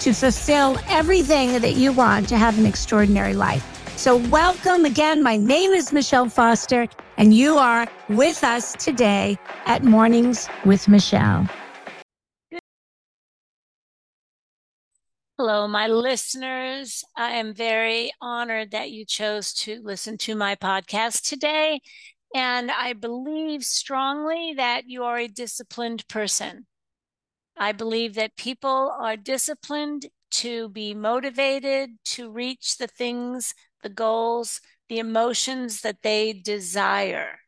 to fulfill everything that you want to have an extraordinary life. So, welcome again. My name is Michele Foster, and you are with us today at Mornings with Michele. Hello, my listeners. I am very honored that you chose to listen to my podcast today. And I believe strongly that you are a disciplined person. I believe that people are disciplined to be motivated to reach the things, the goals, the emotions that they desire.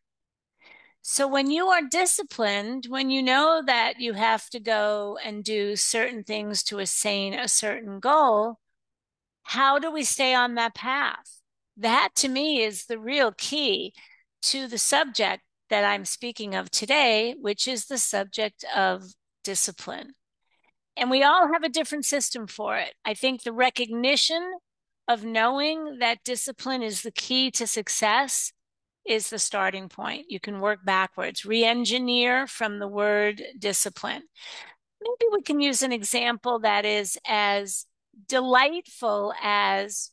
So when you are disciplined, when you know that you have to go and do certain things to attain a certain goal, how do we stay on that path? That to me is the real key to the subject that I'm speaking of today, which is the subject of discipline. And we all have a different system for it. I think the recognition of knowing that discipline is the key to success is the starting point. You can work backwards, re engineer from the word discipline. Maybe we can use an example that is as delightful as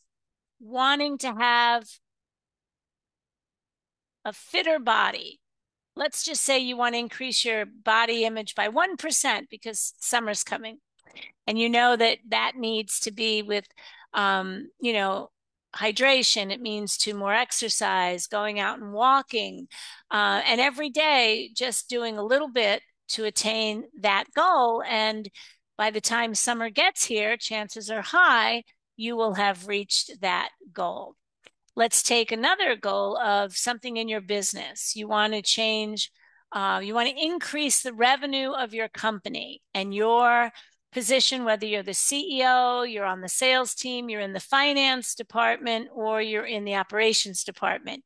wanting to have a fitter body. Let's just say you want to increase your body image by 1% because summer's coming. And you know that that needs to be with, um, you know, hydration. It means to more exercise going out and walking uh, and every day just doing a little bit to attain that goal. And by the time summer gets here chances are high you will have reached that goal let's take another goal of something in your business you want to change uh, you want to increase the revenue of your company and your position, whether you're the CEO, you're on the sales team, you're in the finance department, or you're in the operations department.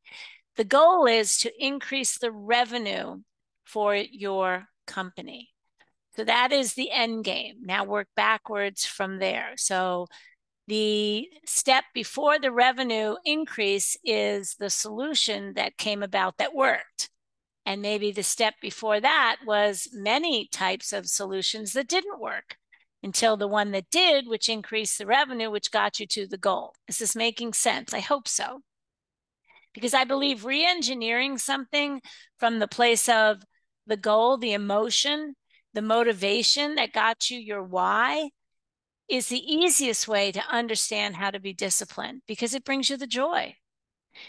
The goal is to increase the revenue for your company. So that is the end game. Now work backwards from there. So the step before the revenue increase is the solution that came about that worked. And maybe the step before that was many types of solutions that didn't work until the one that did, which increased the revenue, which got you to the goal. Is this making sense? I hope so. Because I believe re engineering something from the place of the goal, the emotion, the motivation that got you your why is the easiest way to understand how to be disciplined because it brings you the joy.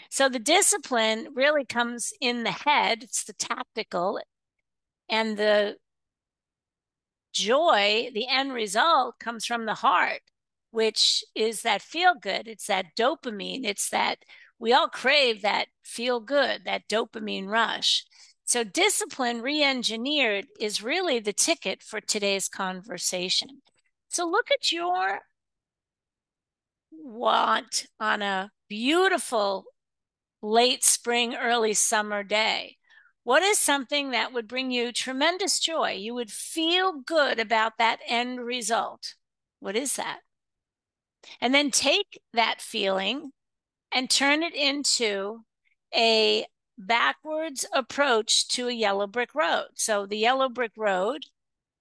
So the discipline really comes in the head, it's the tactical, and the joy, the end result comes from the heart, which is that feel good. It's that dopamine. It's that we all crave that feel good, that dopamine rush. So, discipline re engineered is really the ticket for today's conversation. So, look at your want on a beautiful late spring, early summer day. What is something that would bring you tremendous joy? You would feel good about that end result. What is that? And then take that feeling and turn it into a backwards approach to a yellow brick road. So the yellow brick road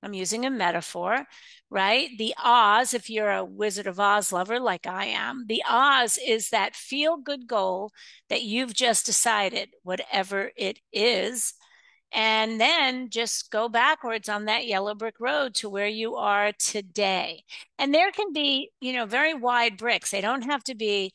I'm using a metaphor, right? The Oz, if you're a Wizard of Oz lover like I am, the Oz is that feel good goal that you've just decided, whatever it is. And then just go backwards on that yellow brick road to where you are today. And there can be, you know, very wide bricks. They don't have to be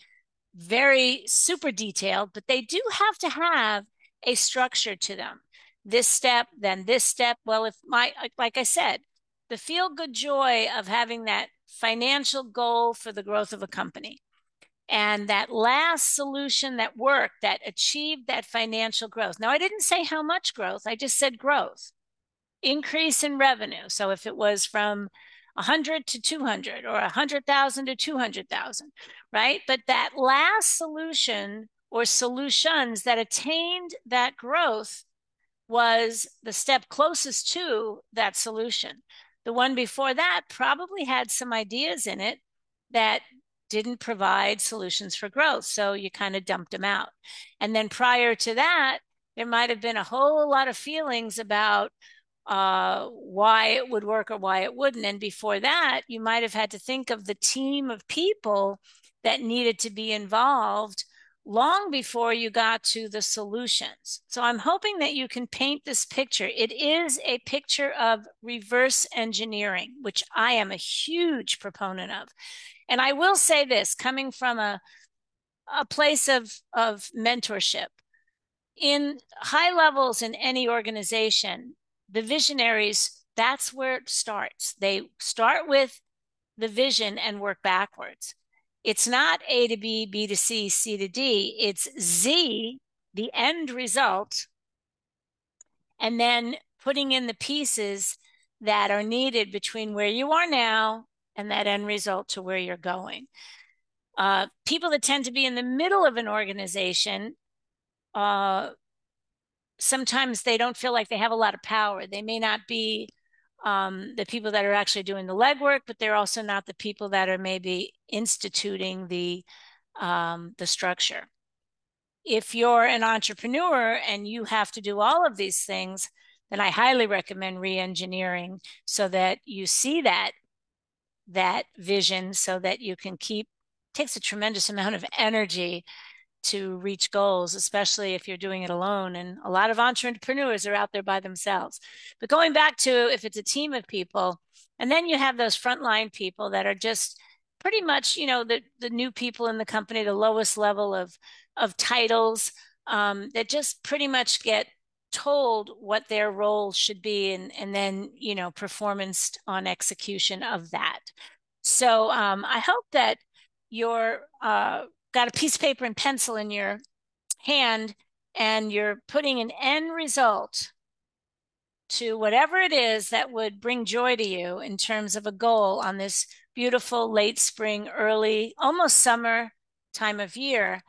very super detailed, but they do have to have a structure to them this step, then this step. Well, if my, like I said, the feel good joy of having that financial goal for the growth of a company and that last solution that worked that achieved that financial growth. Now, I didn't say how much growth, I just said growth, increase in revenue. So if it was from 100 to 200 or 100,000 to 200,000, right? But that last solution or solutions that attained that growth was the step closest to that solution. The one before that probably had some ideas in it that didn't provide solutions for growth. So you kind of dumped them out. And then prior to that, there might have been a whole lot of feelings about uh, why it would work or why it wouldn't. And before that, you might have had to think of the team of people that needed to be involved long before you got to the solutions. So I'm hoping that you can paint this picture. It is a picture of reverse engineering, which I am a huge proponent of. And I will say this coming from a, a place of, of mentorship. In high levels in any organization, the visionaries, that's where it starts. They start with the vision and work backwards. It's not A to B, B to C, C to D. It's Z, the end result, and then putting in the pieces that are needed between where you are now and that end result to where you're going. Uh, people that tend to be in the middle of an organization uh, sometimes they don't feel like they have a lot of power. They may not be um, the people that are actually doing the legwork, but they're also not the people that are maybe instituting the um, the structure. If you're an entrepreneur and you have to do all of these things, then I highly recommend re-engineering so that you see that that vision, so that you can keep. Takes a tremendous amount of energy to reach goals, especially if you're doing it alone. And a lot of entrepreneurs are out there by themselves. But going back to if it's a team of people, and then you have those frontline people that are just pretty much, you know, the, the new people in the company, the lowest level of, of titles um, that just pretty much get told what their role should be and, and then, you know, performance on execution of that. So um, I hope that your uh, got a piece of paper and pencil in your hand and you're putting an end result to whatever it is that would bring joy to you in terms of a goal on this beautiful late spring, early, almost summer time of year.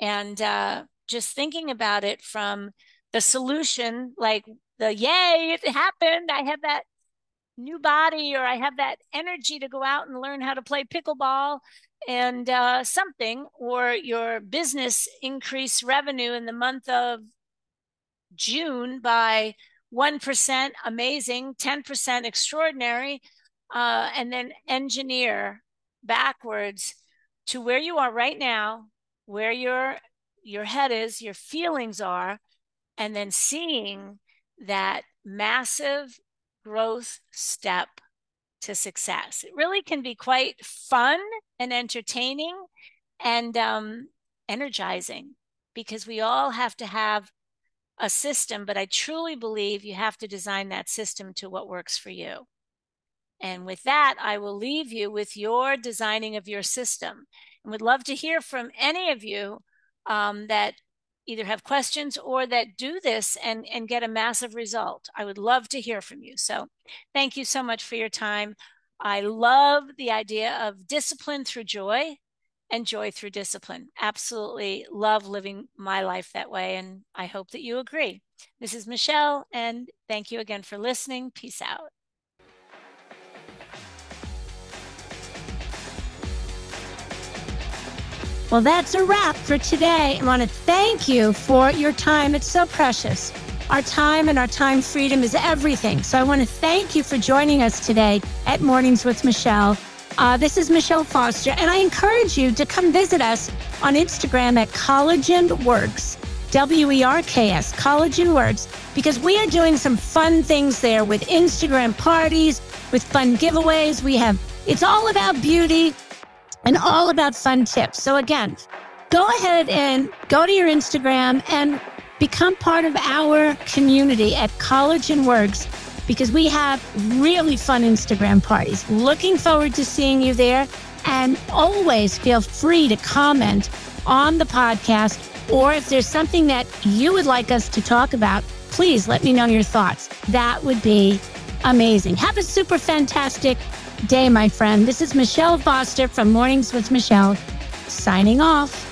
And uh, just thinking about it from the solution, like the yay, it happened. I have that new body or I have that energy to go out and learn how to play pickleball and uh, something, or your business increase revenue in the month of June by 1%, amazing, 10% extraordinary, uh, and then engineer backwards to where you are right now, where your your head is, your feelings are, and then seeing that massive growth step to success. It really can be quite fun and entertaining and um, energizing because we all have to have a system, but I truly believe you have to design that system to what works for you. And with that, I will leave you with your designing of your system and would love to hear from any of you um, that either have questions or that do this and, and get a massive result. I would love to hear from you. So thank you so much for your time. I love the idea of discipline through joy and joy through discipline. Absolutely love living my life that way. And I hope that you agree. This is Michele, and thank you again for listening. Peace out. Well, that's a wrap for today. I want to thank you for your time. It's so precious. Our time and our time freedom is everything. So I want to thank you for joining us today at Mornings with Michele. Uh, this is Michele Foster, and I encourage you to come visit us on Instagram at Collagen Werks, W E R K S, Collagen Werks, because we are doing some fun things there with Instagram parties, with fun giveaways. We have, it's all about beauty and all about fun tips. So, again, go ahead and go to your Instagram and become part of our community at College Collagen Werks because we have really fun Instagram parties. Looking forward to seeing you there. And always feel free to comment on the podcast, or if there's something that you would like us to talk about, please let me know your thoughts. That would be amazing. Have a super fantastic day, my friend. This is Michele Foster from Mornings with Michele, signing off.